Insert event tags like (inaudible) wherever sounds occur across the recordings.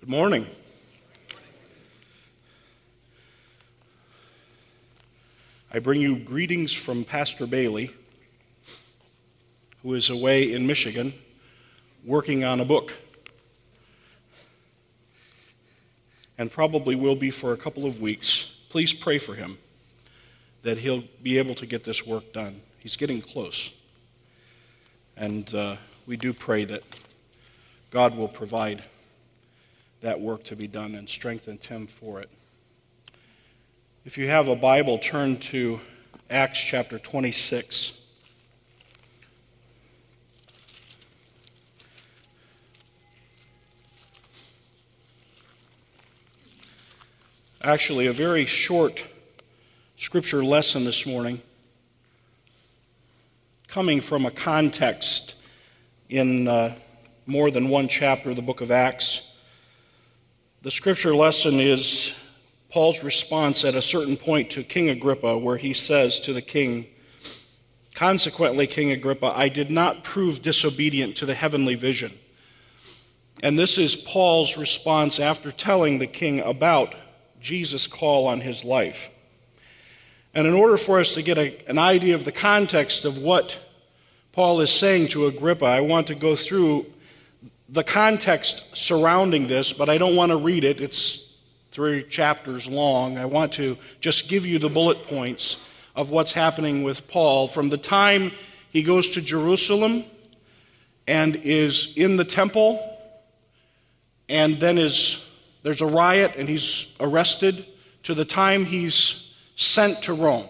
Good morning. I bring you greetings from Pastor Bailey, who is away in Michigan working on a book. And probably will be for a couple of weeks. Please pray for him that he'll be able to get this work done. He's getting close. And uh, we do pray that God will provide that work to be done and strengthen Tim for it. If you have a Bible, turn to Acts chapter 26. Actually, a very short scripture lesson this morning, coming from a context in uh, more than one chapter of the book of Acts. The scripture lesson is Paul's response at a certain point to King Agrippa, where he says to the king, Consequently, King Agrippa, I did not prove disobedient to the heavenly vision. And this is Paul's response after telling the king about Jesus' call on his life. And in order for us to get a, an idea of the context of what Paul is saying to Agrippa, I want to go through the context surrounding this, but I don't want to read it. It's three chapters long. I want to just give you the bullet points of what's happening with Paul from the time he goes to Jerusalem and is in the temple and then is there's a riot and he's arrested to the time he's sent to Rome.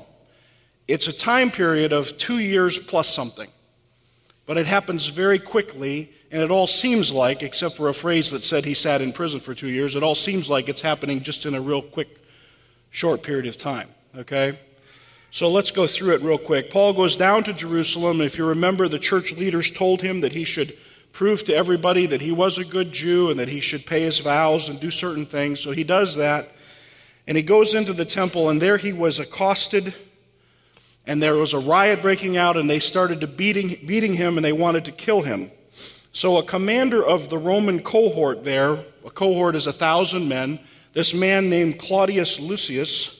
It's a time period of 2 years plus something. But it happens very quickly and it all seems like, except for a phrase that said he sat in prison for two years, it all seems like it's happening just in a real quick, short period of time. Okay? So let's go through it real quick. Paul goes down to Jerusalem. If you remember, the church leaders told him that he should prove to everybody that he was a good Jew and that he should pay his vows and do certain things. So he does that. And he goes into the temple, and there he was accosted. And there was a riot breaking out, and they started to beating, beating him, and they wanted to kill him. So, a commander of the Roman cohort there, a cohort is a thousand men, this man named Claudius Lysias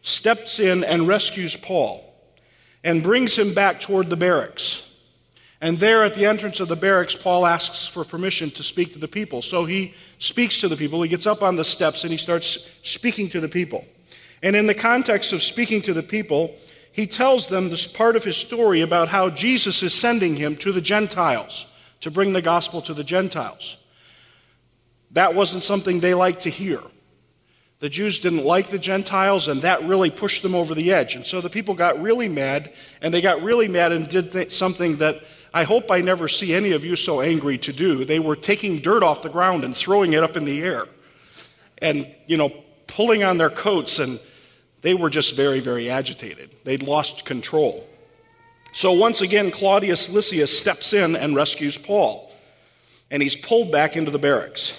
steps in and rescues Paul and brings him back toward the barracks. And there at the entrance of the barracks, Paul asks for permission to speak to the people. So he speaks to the people. He gets up on the steps and he starts speaking to the people. And in the context of speaking to the people, he tells them this part of his story about how Jesus is sending him to the Gentiles to bring the gospel to the Gentiles. That wasn't something they liked to hear. The Jews didn't like the Gentiles, and that really pushed them over the edge. And so the people got really mad, and they got really mad and did th- something that I hope I never see any of you so angry to do. They were taking dirt off the ground and throwing it up in the air, and, you know, pulling on their coats, and they were just very, very agitated. They'd lost control. So once again, Claudius Lysias steps in and rescues Paul, and he's pulled back into the barracks.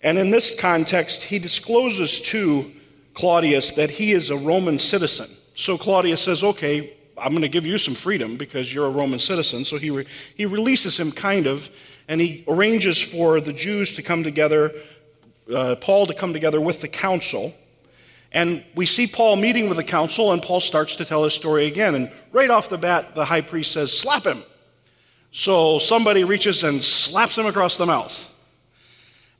And in this context, he discloses to Claudius that he is a Roman citizen. So Claudius says, Okay, I'm going to give you some freedom because you're a Roman citizen. So he, re- he releases him, kind of, and he arranges for the Jews to come together, uh, Paul to come together with the council. And we see Paul meeting with the council, and Paul starts to tell his story again. And right off the bat, the high priest says, Slap him. So somebody reaches and slaps him across the mouth.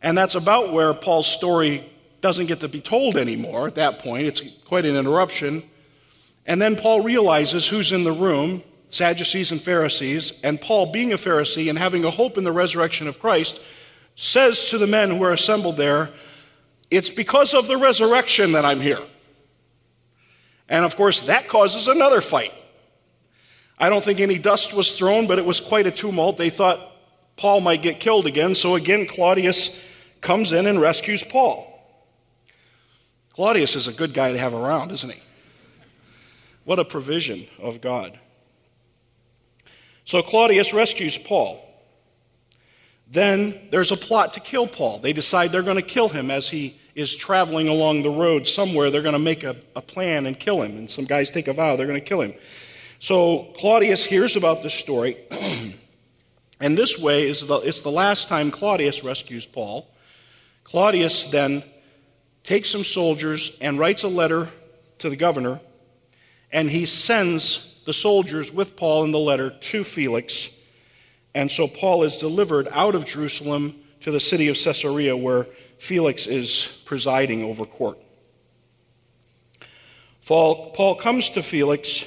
And that's about where Paul's story doesn't get to be told anymore at that point. It's quite an interruption. And then Paul realizes who's in the room Sadducees and Pharisees. And Paul, being a Pharisee and having a hope in the resurrection of Christ, says to the men who are assembled there, it's because of the resurrection that I'm here. And of course, that causes another fight. I don't think any dust was thrown, but it was quite a tumult. They thought Paul might get killed again, so again, Claudius comes in and rescues Paul. Claudius is a good guy to have around, isn't he? What a provision of God. So Claudius rescues Paul. Then there's a plot to kill Paul. They decide they're going to kill him as he is traveling along the road somewhere. They're going to make a, a plan and kill him. And some guys take a vow they're going to kill him. So Claudius hears about this story. (clears throat) and this way is the, it's the last time Claudius rescues Paul. Claudius then takes some soldiers and writes a letter to the governor, and he sends the soldiers with Paul in the letter to Felix. And so Paul is delivered out of Jerusalem to the city of Caesarea, where Felix is presiding over court. Paul comes to Felix.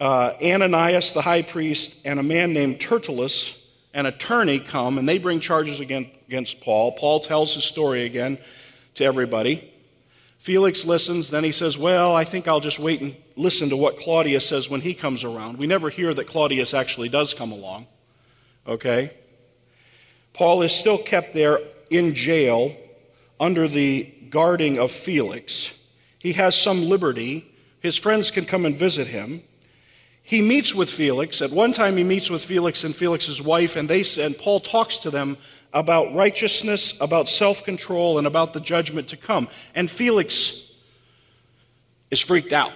Uh, Ananias, the high priest, and a man named Tertullus, an attorney, come and they bring charges against Paul. Paul tells his story again to everybody. Felix listens, then he says, Well, I think I'll just wait and listen to what Claudius says when he comes around. We never hear that Claudius actually does come along. Okay? Paul is still kept there in jail under the guarding of Felix. He has some liberty. His friends can come and visit him. He meets with Felix. At one time, he meets with Felix and Felix's wife, and, they, and Paul talks to them about righteousness, about self control, and about the judgment to come. And Felix is freaked out.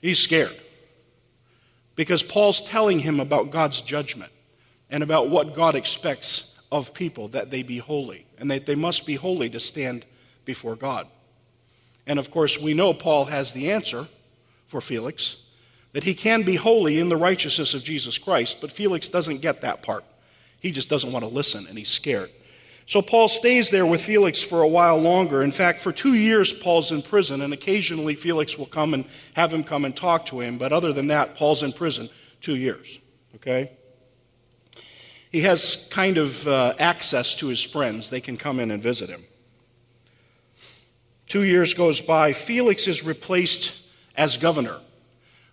He's scared. Because Paul's telling him about God's judgment and about what God expects of people that they be holy, and that they must be holy to stand before God. And of course, we know Paul has the answer for Felix that he can be holy in the righteousness of Jesus Christ, but Felix doesn't get that part. He just doesn't want to listen and he's scared. So Paul stays there with Felix for a while longer. In fact, for two years, Paul's in prison, and occasionally Felix will come and have him come and talk to him. But other than that, Paul's in prison two years. Okay? He has kind of uh, access to his friends, they can come in and visit him. Two years goes by. Felix is replaced as governor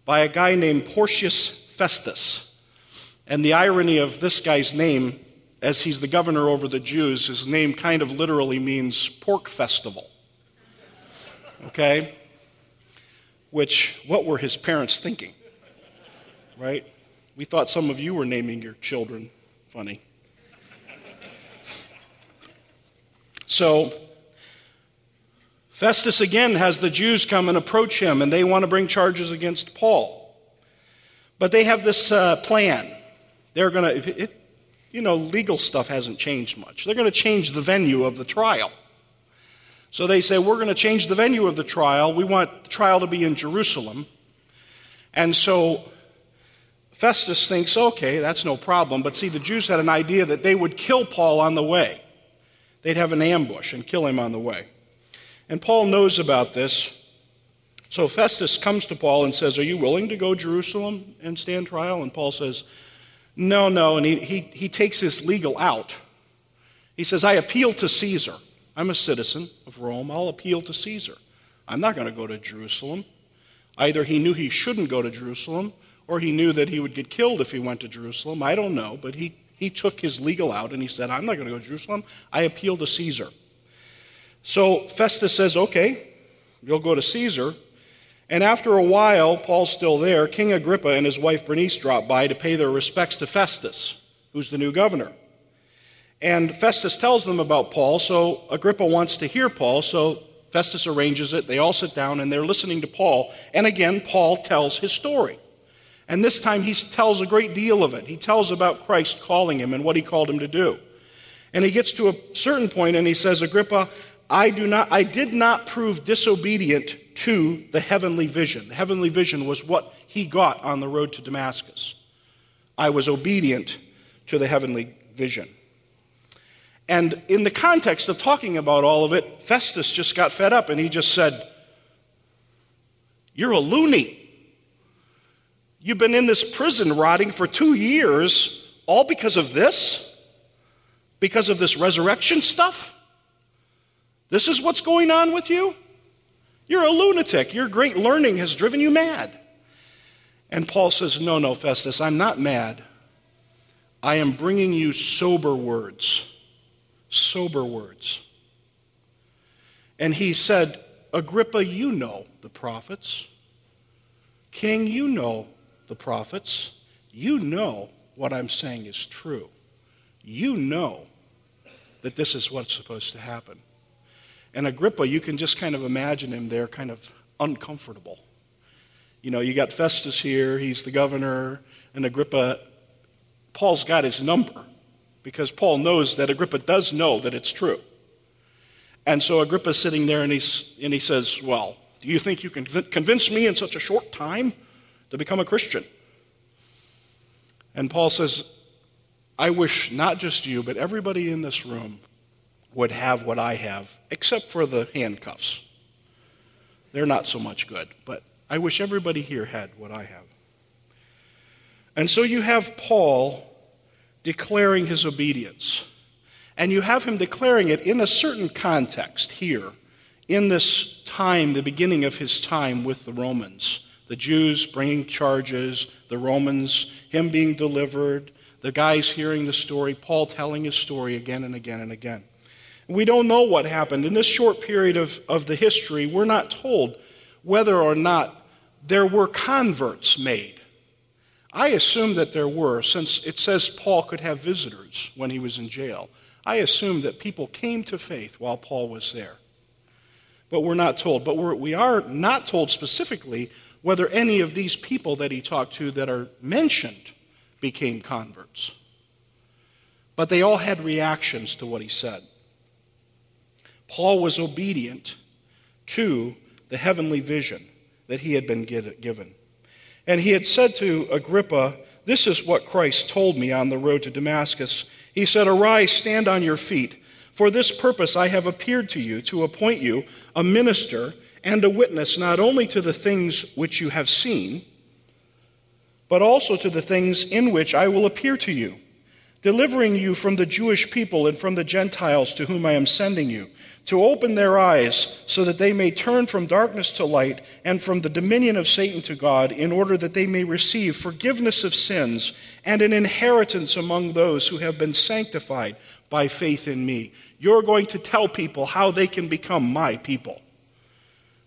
by a guy named Porcius Festus. And the irony of this guy's name, as he's the governor over the Jews, his name kind of literally means pork festival. Okay? Which, what were his parents thinking? Right? We thought some of you were naming your children funny. So, Festus again has the Jews come and approach him, and they want to bring charges against Paul. But they have this uh, plan. They're going to, you know, legal stuff hasn't changed much. They're going to change the venue of the trial. So they say, We're going to change the venue of the trial. We want the trial to be in Jerusalem. And so Festus thinks, okay, that's no problem. But see, the Jews had an idea that they would kill Paul on the way, they'd have an ambush and kill him on the way. And Paul knows about this. So Festus comes to Paul and says, Are you willing to go to Jerusalem and stand trial? And Paul says, No, no. And he, he, he takes his legal out. He says, I appeal to Caesar. I'm a citizen of Rome. I'll appeal to Caesar. I'm not going to go to Jerusalem. Either he knew he shouldn't go to Jerusalem, or he knew that he would get killed if he went to Jerusalem. I don't know. But he, he took his legal out and he said, I'm not going to go to Jerusalem. I appeal to Caesar. So Festus says, Okay, you'll go to Caesar. And after a while, Paul's still there. King Agrippa and his wife Bernice drop by to pay their respects to Festus, who's the new governor. And Festus tells them about Paul, so Agrippa wants to hear Paul, so Festus arranges it. They all sit down and they're listening to Paul. And again, Paul tells his story. And this time he tells a great deal of it. He tells about Christ calling him and what he called him to do. And he gets to a certain point and he says, Agrippa, I, do not, I did not prove disobedient to the heavenly vision. The heavenly vision was what he got on the road to Damascus. I was obedient to the heavenly vision. And in the context of talking about all of it, Festus just got fed up and he just said, You're a loony. You've been in this prison rotting for two years, all because of this? Because of this resurrection stuff? This is what's going on with you? You're a lunatic. Your great learning has driven you mad. And Paul says, No, no, Festus, I'm not mad. I am bringing you sober words. Sober words. And he said, Agrippa, you know the prophets. King, you know the prophets. You know what I'm saying is true. You know that this is what's supposed to happen. And Agrippa, you can just kind of imagine him there, kind of uncomfortable. You know, you got Festus here, he's the governor, and Agrippa, Paul's got his number because Paul knows that Agrippa does know that it's true. And so Agrippa's sitting there and, he's, and he says, Well, do you think you can convince me in such a short time to become a Christian? And Paul says, I wish not just you, but everybody in this room would have what I have, except for the handcuffs. They're not so much good, but I wish everybody here had what I have. And so you have Paul declaring his obedience. And you have him declaring it in a certain context here, in this time, the beginning of his time with the Romans. The Jews bringing charges, the Romans, him being delivered, the guys hearing the story, Paul telling his story again and again and again. We don't know what happened. In this short period of, of the history, we're not told whether or not there were converts made. I assume that there were, since it says Paul could have visitors when he was in jail. I assume that people came to faith while Paul was there. But we're not told. But we're, we are not told specifically whether any of these people that he talked to that are mentioned became converts. But they all had reactions to what he said. Paul was obedient to the heavenly vision that he had been given. And he had said to Agrippa, This is what Christ told me on the road to Damascus he said, Arise, stand on your feet. For this purpose I have appeared to you, to appoint you a minister and a witness not only to the things which you have seen, but also to the things in which I will appear to you delivering you from the Jewish people and from the Gentiles to whom I am sending you, to open their eyes so that they may turn from darkness to light and from the dominion of Satan to God, in order that they may receive forgiveness of sins and an inheritance among those who have been sanctified by faith in me. You're going to tell people how they can become my people.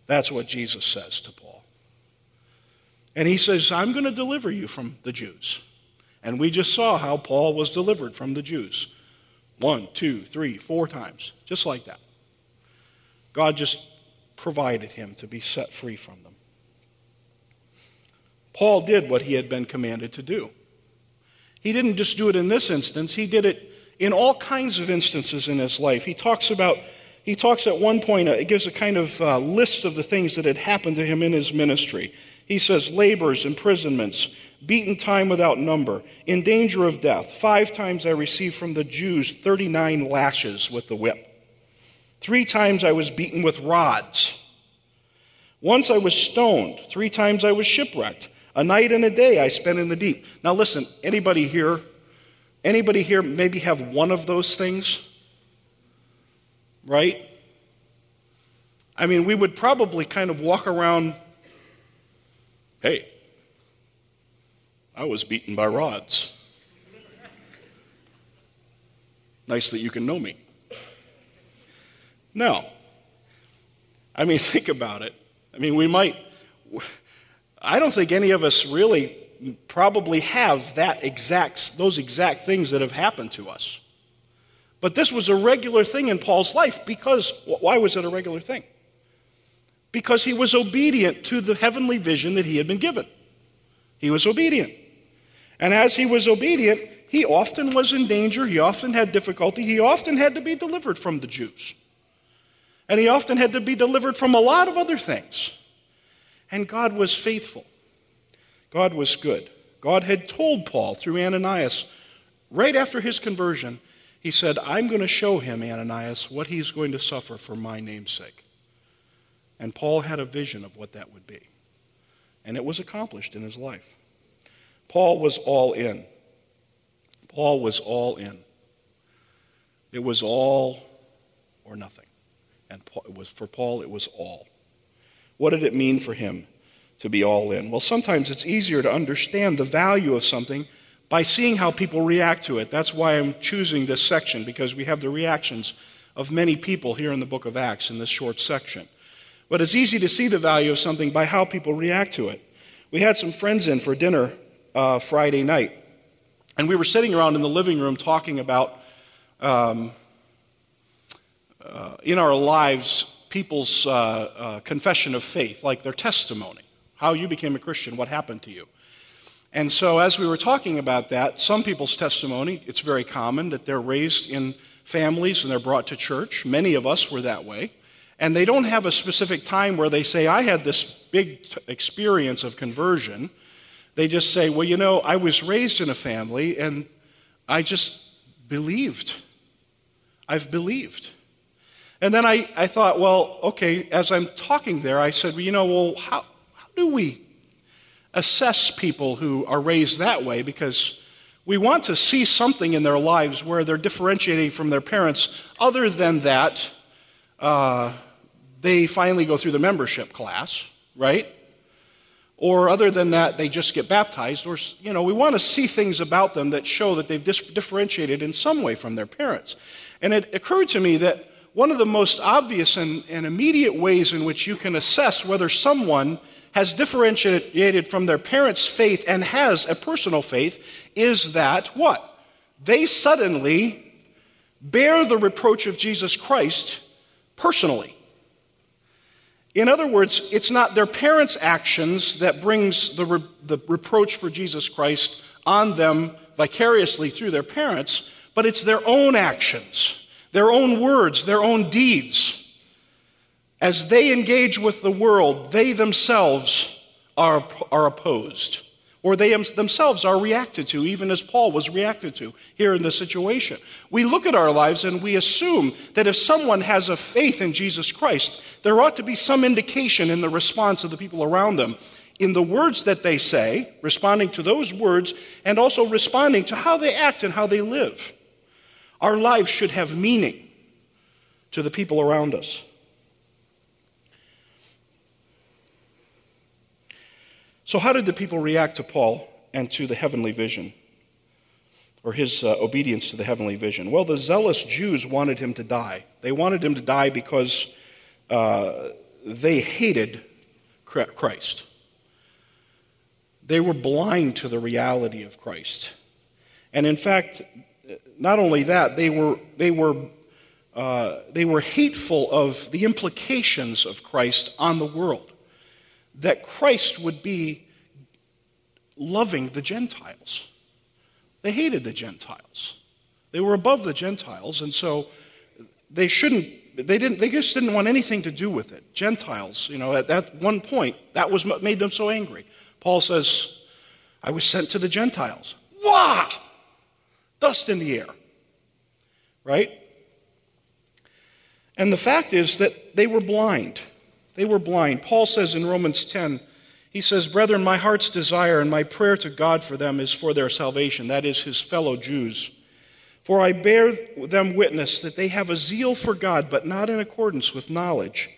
That's what Jesus says to Paul. And he says, I'm going to deliver you from the Jews. And we just saw how Paul was delivered from the Jews. One, two, three, four times, just like that. God just provided him to be set free from them. Paul did what he had been commanded to do. He didn't just do it in this instance, he did it in all kinds of instances in his life. He talks about, he talks at one point, uh, it gives a kind of uh, list of the things that had happened to him in his ministry. He says labors, imprisonments, beaten time without number, in danger of death. Five times I received from the Jews 39 lashes with the whip. Three times I was beaten with rods. Once I was stoned. Three times I was shipwrecked. A night and a day I spent in the deep. Now listen, anybody here, anybody here maybe have one of those things? Right? I mean, we would probably kind of walk around, hey, I was beaten by rods. Nice that you can know me. No. I mean, (laughs) think about it. I mean, we might, I don't think any of us really probably have that exact, those exact things that have happened to us. But this was a regular thing in Paul's life because, why was it a regular thing? Because he was obedient to the heavenly vision that he had been given. He was obedient. And as he was obedient, he often was in danger, he often had difficulty, he often had to be delivered from the Jews. And he often had to be delivered from a lot of other things. And God was faithful. God was good. God had told Paul through Ananias, right after his conversion, he said, I'm going to show him, Ananias, what he's going to suffer for my name's sake. And Paul had a vision of what that would be. And it was accomplished in his life. Paul was all in. Paul was all in. It was all or nothing. And it was for Paul it was all. What did it mean for him to be all in? Well, sometimes it's easier to understand the value of something by seeing how people react to it. That's why I'm choosing this section because we have the reactions of many people here in the book of Acts in this short section. But it's easy to see the value of something by how people react to it. We had some friends in for dinner uh, Friday night. And we were sitting around in the living room talking about, um, uh, in our lives, people's uh, uh, confession of faith, like their testimony, how you became a Christian, what happened to you. And so, as we were talking about that, some people's testimony, it's very common that they're raised in families and they're brought to church. Many of us were that way. And they don't have a specific time where they say, I had this big t- experience of conversion. They just say, Well, you know, I was raised in a family and I just believed. I've believed. And then I, I thought, well, okay, as I'm talking there, I said, well, you know, well, how, how do we assess people who are raised that way? Because we want to see something in their lives where they're differentiating from their parents. Other than that, uh, they finally go through the membership class, right? Or other than that, they just get baptized. Or, you know, we want to see things about them that show that they've dis- differentiated in some way from their parents. And it occurred to me that one of the most obvious and, and immediate ways in which you can assess whether someone has differentiated from their parents' faith and has a personal faith is that what? They suddenly bear the reproach of Jesus Christ personally. In other words, it's not their parents' actions that brings the, re- the reproach for Jesus Christ on them vicariously through their parents, but it's their own actions, their own words, their own deeds. As they engage with the world, they themselves are, are opposed, or they themselves are reacted to, even as Paul was reacted to here in this situation. We look at our lives and we assume that if someone has a faith in Jesus Christ, there ought to be some indication in the response of the people around them in the words that they say, responding to those words, and also responding to how they act and how they live. Our lives should have meaning to the people around us. So, how did the people react to Paul and to the heavenly vision? Or his uh, obedience to the heavenly vision? Well, the zealous Jews wanted him to die. They wanted him to die because uh, they hated Christ. They were blind to the reality of Christ. And in fact, not only that, they were, they were, uh, they were hateful of the implications of Christ on the world. That Christ would be loving the Gentiles. They hated the Gentiles. They were above the Gentiles, and so they shouldn't, they didn't, they just didn't want anything to do with it. Gentiles, you know, at that one point, that was what made them so angry. Paul says, I was sent to the Gentiles. Wah! Dust in the air. Right? And the fact is that they were blind. They were blind. Paul says in Romans 10, he says, Brethren, my heart's desire and my prayer to God for them is for their salvation, that is, his fellow Jews. For I bear them witness that they have a zeal for God, but not in accordance with knowledge.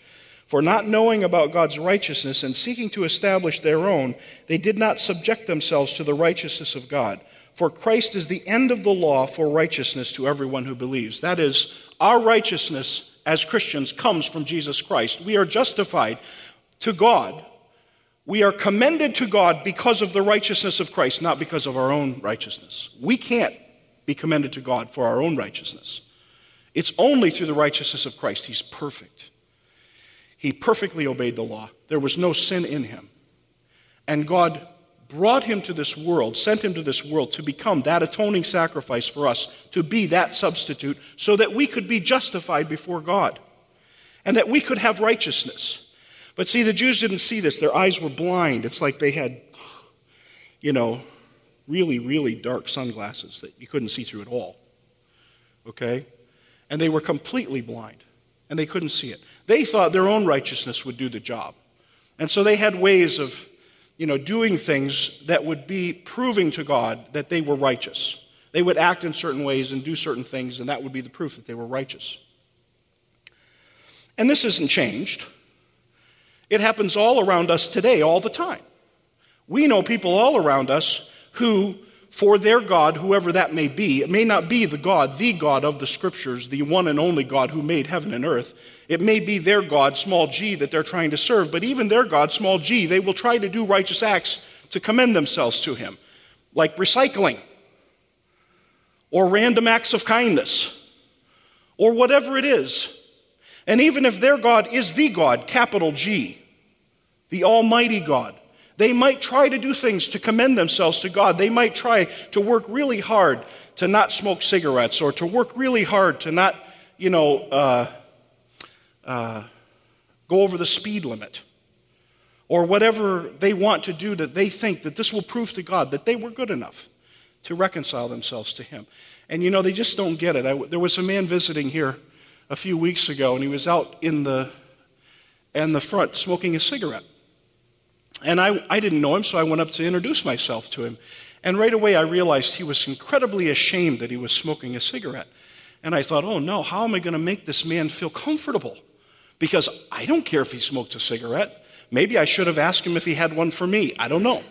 For not knowing about God's righteousness and seeking to establish their own, they did not subject themselves to the righteousness of God. For Christ is the end of the law for righteousness to everyone who believes. That is, our righteousness as Christians comes from Jesus Christ. We are justified to God. We are commended to God because of the righteousness of Christ, not because of our own righteousness. We can't be commended to God for our own righteousness. It's only through the righteousness of Christ. He's perfect. He perfectly obeyed the law, there was no sin in him. And God brought him to this world, sent him to this world to become that atoning sacrifice for us, to be that substitute, so that we could be justified before God and that we could have righteousness. But see, the Jews didn't see this. Their eyes were blind. It's like they had, you know, really, really dark sunglasses that you couldn't see through at all. Okay? And they were completely blind, and they couldn't see it. They thought their own righteousness would do the job. And so they had ways of you know, doing things that would be proving to God that they were righteous. They would act in certain ways and do certain things, and that would be the proof that they were righteous. And this isn't changed. It happens all around us today, all the time. We know people all around us who for their God, whoever that may be. It may not be the God, the God of the scriptures, the one and only God who made heaven and earth. It may be their God, small g, that they're trying to serve, but even their God, small g, they will try to do righteous acts to commend themselves to Him, like recycling, or random acts of kindness, or whatever it is. And even if their God is the God, capital G, the Almighty God, They might try to do things to commend themselves to God. They might try to work really hard to not smoke cigarettes or to work really hard to not, you know, uh, uh, go over the speed limit or whatever they want to do that they think that this will prove to God that they were good enough to reconcile themselves to Him. And you know, they just don't get it. I, there was a man visiting here a few weeks ago, and he was out in the, in the front smoking a cigarette. And I, I didn't know him, so I went up to introduce myself to him. And right away, I realized he was incredibly ashamed that he was smoking a cigarette. And I thought, oh no, how am I going to make this man feel comfortable? Because I don't care if he smoked a cigarette. Maybe I should have asked him if he had one for me. I don't know.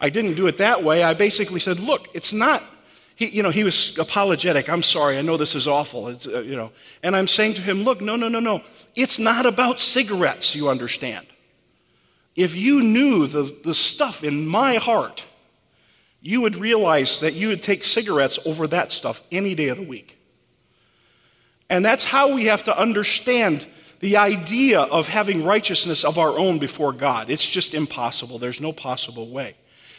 I didn't do it that way. I basically said, look, it's not. He, you know, he was apologetic. I'm sorry. I know this is awful. Uh, you know, and I'm saying to him, look, no, no, no, no. It's not about cigarettes. You understand? If you knew the, the stuff in my heart, you would realize that you would take cigarettes over that stuff any day of the week. And that's how we have to understand the idea of having righteousness of our own before God. It's just impossible. There's no possible way.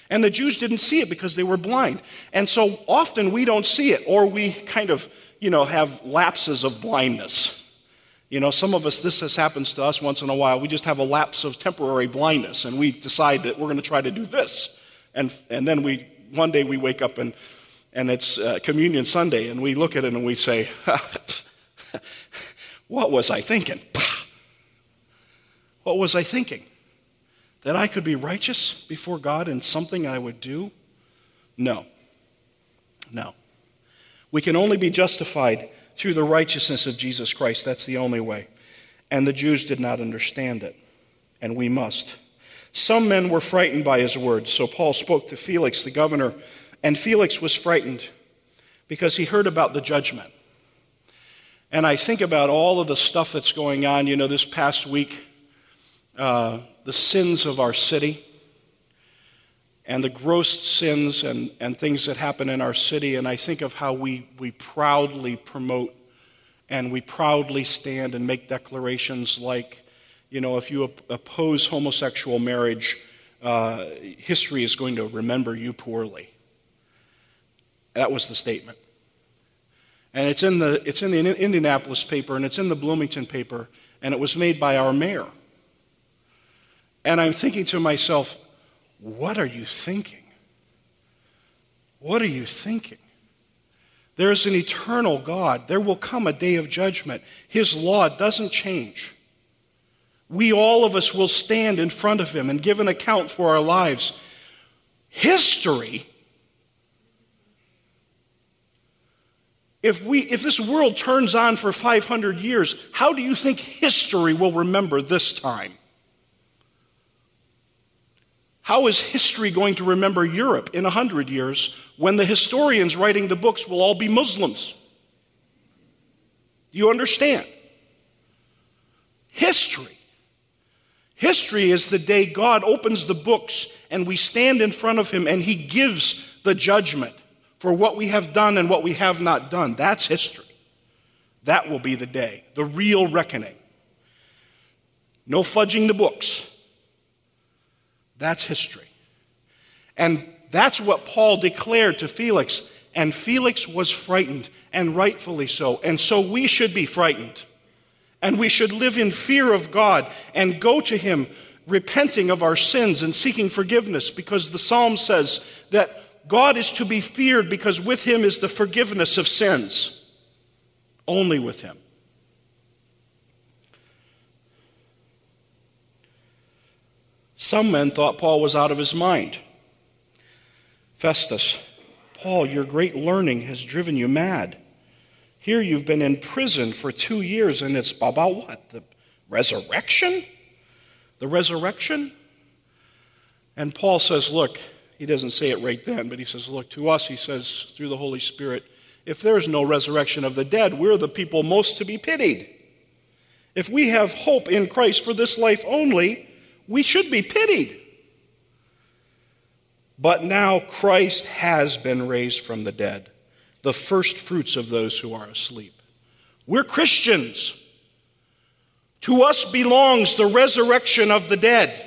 And the Jews didn't see it because they were blind. And so often we don't see it, or we kind of, you know, have lapses of blindness. You know, some of us, this has happens to us once in a while. We just have a lapse of temporary blindness, and we decide that we're going to try to do this. And, and then we, one day we wake up and, and it's uh, Communion Sunday, and we look at it and we say, (laughs) What was I thinking? What was I thinking? That I could be righteous before God in something I would do? No. No. We can only be justified through the righteousness of Jesus Christ. That's the only way. And the Jews did not understand it. And we must. Some men were frightened by his words. So Paul spoke to Felix, the governor, and Felix was frightened because he heard about the judgment. And I think about all of the stuff that's going on. You know, this past week, uh, the sins of our city and the gross sins and, and things that happen in our city. And I think of how we, we proudly promote and we proudly stand and make declarations like, you know, if you op- oppose homosexual marriage, uh, history is going to remember you poorly. That was the statement. And it's in, the, it's in the Indianapolis paper and it's in the Bloomington paper, and it was made by our mayor. And I'm thinking to myself, what are you thinking? What are you thinking? There is an eternal God. There will come a day of judgment. His law doesn't change. We, all of us, will stand in front of Him and give an account for our lives. History, if, we, if this world turns on for 500 years, how do you think history will remember this time? How is history going to remember Europe in 100 years when the historians writing the books will all be Muslims? Do you understand? History. History is the day God opens the books and we stand in front of Him and He gives the judgment for what we have done and what we have not done. That's history. That will be the day, the real reckoning. No fudging the books. That's history. And that's what Paul declared to Felix. And Felix was frightened, and rightfully so. And so we should be frightened. And we should live in fear of God and go to Him repenting of our sins and seeking forgiveness because the psalm says that God is to be feared because with Him is the forgiveness of sins. Only with Him. Some men thought Paul was out of his mind. Festus, Paul, your great learning has driven you mad. Here you've been in prison for two years, and it's about what? The resurrection? The resurrection? And Paul says, Look, he doesn't say it right then, but he says, Look, to us, he says, through the Holy Spirit, if there is no resurrection of the dead, we're the people most to be pitied. If we have hope in Christ for this life only, we should be pitied. But now Christ has been raised from the dead, the first fruits of those who are asleep. We're Christians. To us belongs the resurrection of the dead.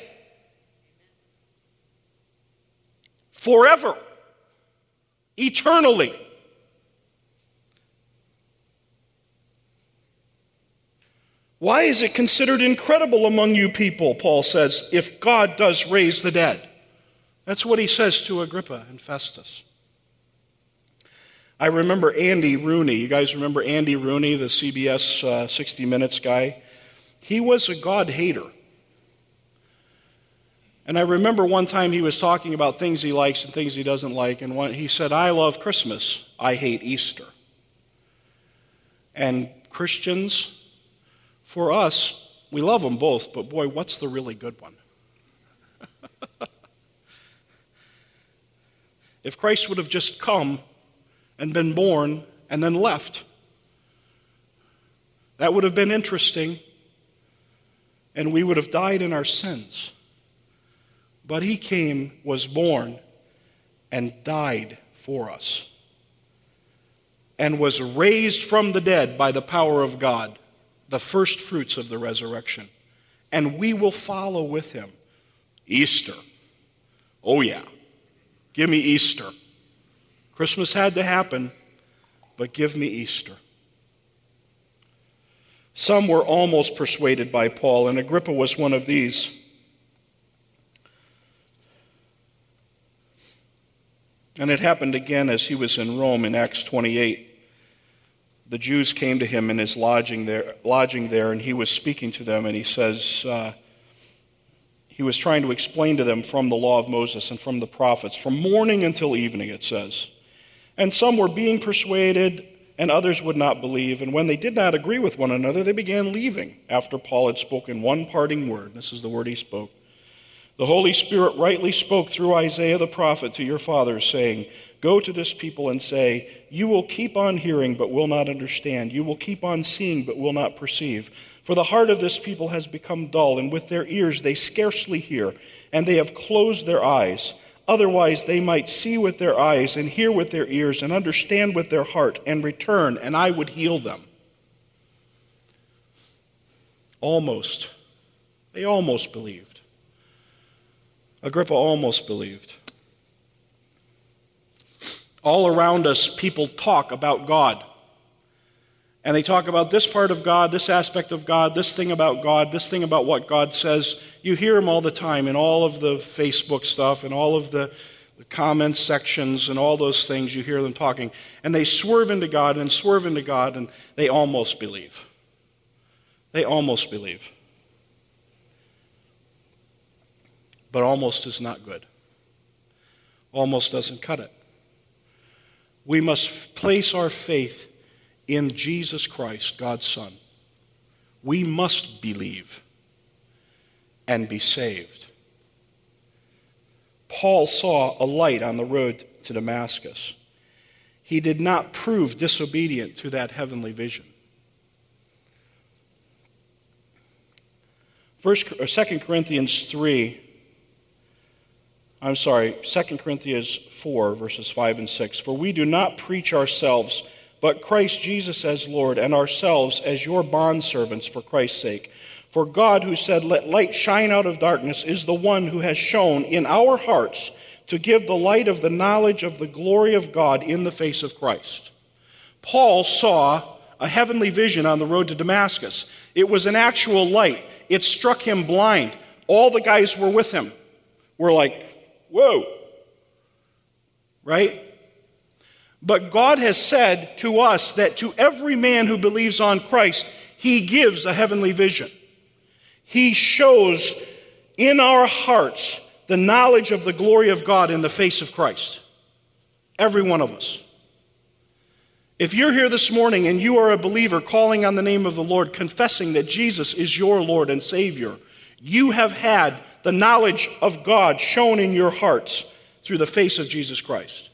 Forever, eternally. Why is it considered incredible among you people, Paul says, if God does raise the dead? That's what he says to Agrippa and Festus. I remember Andy Rooney. You guys remember Andy Rooney, the CBS uh, 60 Minutes guy? He was a God hater. And I remember one time he was talking about things he likes and things he doesn't like, and one, he said, I love Christmas, I hate Easter. And Christians, for us, we love them both, but boy, what's the really good one? (laughs) if Christ would have just come and been born and then left, that would have been interesting, and we would have died in our sins. But he came, was born, and died for us, and was raised from the dead by the power of God the first fruits of the resurrection. And we will follow with him. Easter. Oh, yeah. Give me Easter. Christmas had to happen, but give me Easter. Some were almost persuaded by Paul, and Agrippa was one of these. And it happened again as he was in Rome in Acts 28 the Jews came to him in his lodging there, lodging there and he was speaking to them, and he says, uh, he was trying to explain to them from the law of Moses and from the prophets, from morning until evening, it says. And some were being persuaded, and others would not believe. And when they did not agree with one another, they began leaving after Paul had spoken one parting word. This is the word he spoke. The Holy Spirit rightly spoke through Isaiah the prophet to your fathers, saying, Go to this people and say, You will keep on hearing, but will not understand. You will keep on seeing, but will not perceive. For the heart of this people has become dull, and with their ears they scarcely hear, and they have closed their eyes. Otherwise, they might see with their eyes, and hear with their ears, and understand with their heart, and return, and I would heal them. Almost. They almost believed. Agrippa almost believed. All around us, people talk about God. And they talk about this part of God, this aspect of God, this thing about God, this thing about what God says. You hear them all the time in all of the Facebook stuff and all of the, the comment sections and all those things. You hear them talking. And they swerve into God and swerve into God, and they almost believe. They almost believe. But almost is not good. Almost doesn't cut it. We must place our faith in Jesus Christ, God's Son. We must believe and be saved. Paul saw a light on the road to Damascus. He did not prove disobedient to that heavenly vision. First, or 2 Corinthians 3 I'm sorry, 2 Corinthians 4, verses 5 and 6. For we do not preach ourselves, but Christ Jesus as Lord, and ourselves as your bondservants for Christ's sake. For God, who said, Let light shine out of darkness, is the one who has shown in our hearts to give the light of the knowledge of the glory of God in the face of Christ. Paul saw a heavenly vision on the road to Damascus. It was an actual light, it struck him blind. All the guys were with him were like, Whoa. Right? But God has said to us that to every man who believes on Christ, He gives a heavenly vision. He shows in our hearts the knowledge of the glory of God in the face of Christ. Every one of us. If you're here this morning and you are a believer calling on the name of the Lord, confessing that Jesus is your Lord and Savior, you have had the knowledge of God shown in your hearts through the face of Jesus Christ.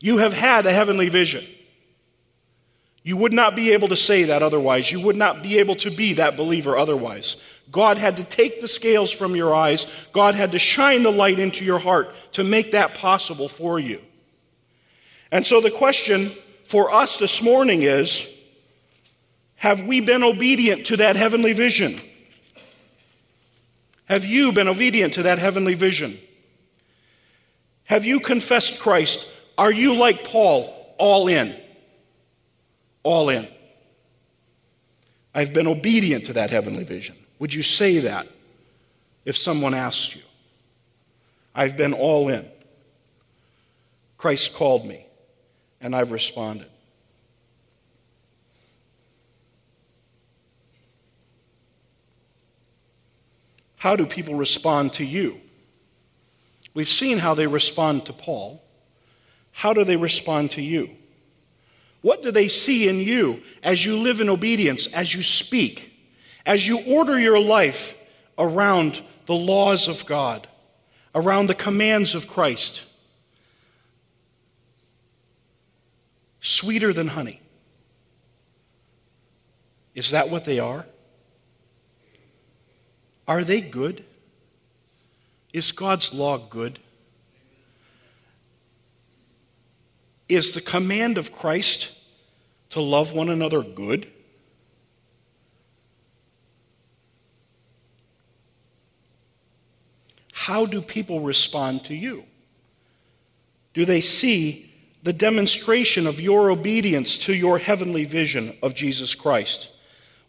You have had a heavenly vision. You would not be able to say that otherwise. You would not be able to be that believer otherwise. God had to take the scales from your eyes. God had to shine the light into your heart to make that possible for you. And so the question for us this morning is have we been obedient to that heavenly vision? Have you been obedient to that heavenly vision? Have you confessed Christ? Are you like Paul, all in? All in. I've been obedient to that heavenly vision. Would you say that if someone asks you? I've been all in. Christ called me, and I've responded. How do people respond to you? We've seen how they respond to Paul. How do they respond to you? What do they see in you as you live in obedience, as you speak, as you order your life around the laws of God, around the commands of Christ? Sweeter than honey. Is that what they are? Are they good? Is God's law good? Is the command of Christ to love one another good? How do people respond to you? Do they see the demonstration of your obedience to your heavenly vision of Jesus Christ?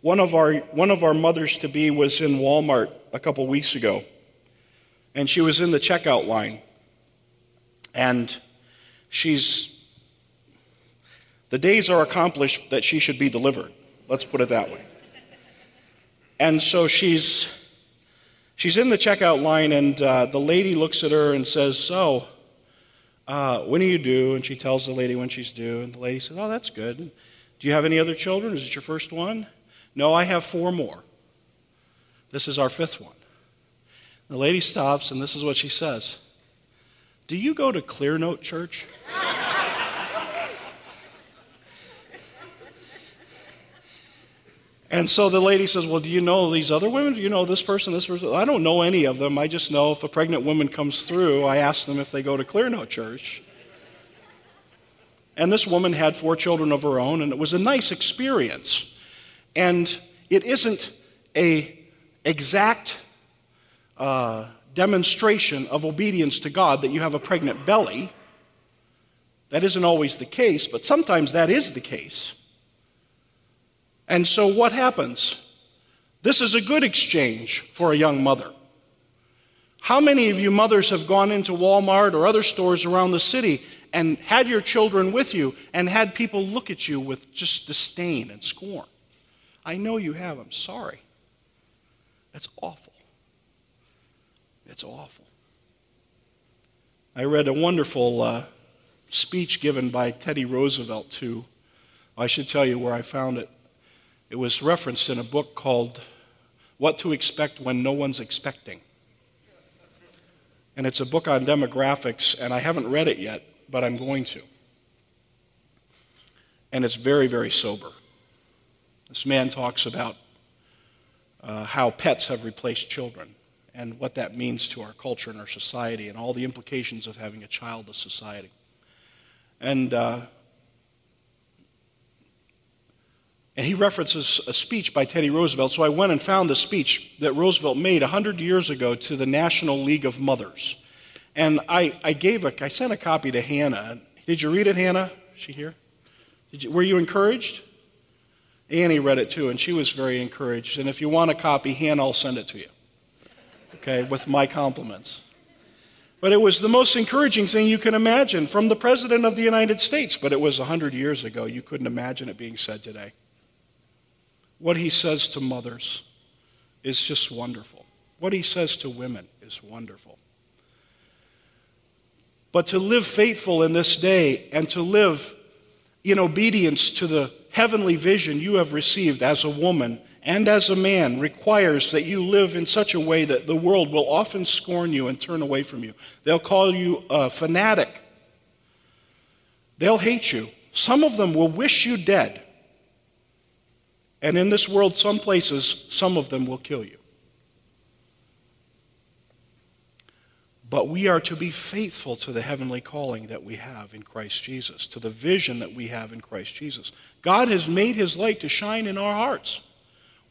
One of our, one of our mothers to be was in Walmart a couple weeks ago, and she was in the checkout line. And she's, the days are accomplished that she should be delivered. Let's put it that way. And so she's, she's in the checkout line, and uh, the lady looks at her and says, So, uh, when are you due? And she tells the lady when she's due. And the lady says, Oh, that's good. Do you have any other children? Is it your first one? No, I have four more. This is our fifth one. The lady stops, and this is what she says Do you go to Clearnote Church? And so the lady says, Well, do you know these other women? Do you know this person, this person? I don't know any of them. I just know if a pregnant woman comes through, I ask them if they go to Clearnote Church. And this woman had four children of her own, and it was a nice experience. And it isn't a exact uh, demonstration of obedience to God that you have a pregnant belly. That isn't always the case, but sometimes that is the case. And so what happens? This is a good exchange for a young mother. How many of you mothers have gone into Walmart or other stores around the city and had your children with you and had people look at you with just disdain and scorn? I know you have. I'm sorry. That's awful. It's awful. I read a wonderful uh, speech given by Teddy Roosevelt to, I should tell you where I found it. It was referenced in a book called What to Expect When No One's Expecting. And it's a book on demographics, and I haven't read it yet, but I'm going to. And it's very, very sober. This man talks about uh, how pets have replaced children and what that means to our culture and our society and all the implications of having a childless society. And, uh, and he references a speech by Teddy Roosevelt. So I went and found the speech that Roosevelt made 100 years ago to the National League of Mothers. And I, I gave a, I sent a copy to Hannah. Did you read it, Hannah? Is she here? You, were you encouraged? Annie read it too, and she was very encouraged. And if you want a copy, Hannah, I'll send it to you. Okay, with my compliments. But it was the most encouraging thing you can imagine from the President of the United States. But it was 100 years ago. You couldn't imagine it being said today. What he says to mothers is just wonderful. What he says to women is wonderful. But to live faithful in this day and to live in obedience to the heavenly vision you have received as a woman and as a man requires that you live in such a way that the world will often scorn you and turn away from you. They'll call you a fanatic. They'll hate you. Some of them will wish you dead. And in this world, some places, some of them will kill you. But we are to be faithful to the heavenly calling that we have in Christ Jesus, to the vision that we have in Christ Jesus. God has made his light to shine in our hearts.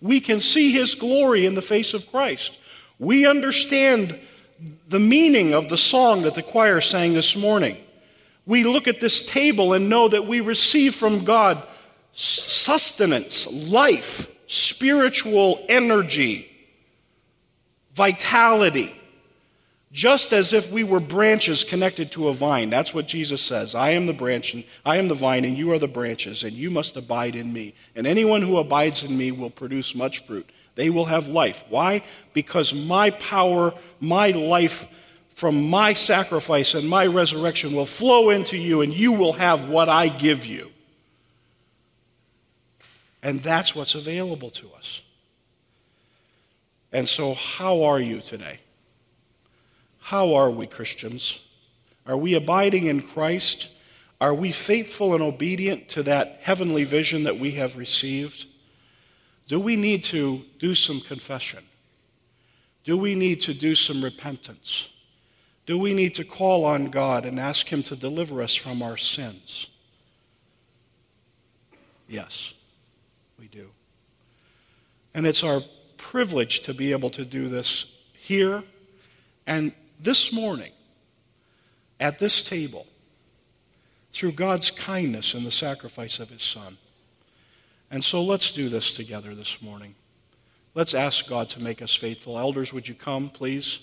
We can see his glory in the face of Christ. We understand the meaning of the song that the choir sang this morning. We look at this table and know that we receive from God sustenance, life, spiritual energy, vitality, just as if we were branches connected to a vine. That's what Jesus says. I am the branch and I am the vine and you are the branches and you must abide in me. And anyone who abides in me will produce much fruit. They will have life. Why? Because my power, my life from my sacrifice and my resurrection will flow into you, and you will have what I give you. And that's what's available to us. And so, how are you today? How are we, Christians? Are we abiding in Christ? Are we faithful and obedient to that heavenly vision that we have received? Do we need to do some confession? Do we need to do some repentance? Do we need to call on God and ask Him to deliver us from our sins? Yes, we do. And it's our privilege to be able to do this here and this morning at this table through God's kindness and the sacrifice of His Son. And so let's do this together this morning. Let's ask God to make us faithful. Elders, would you come, please?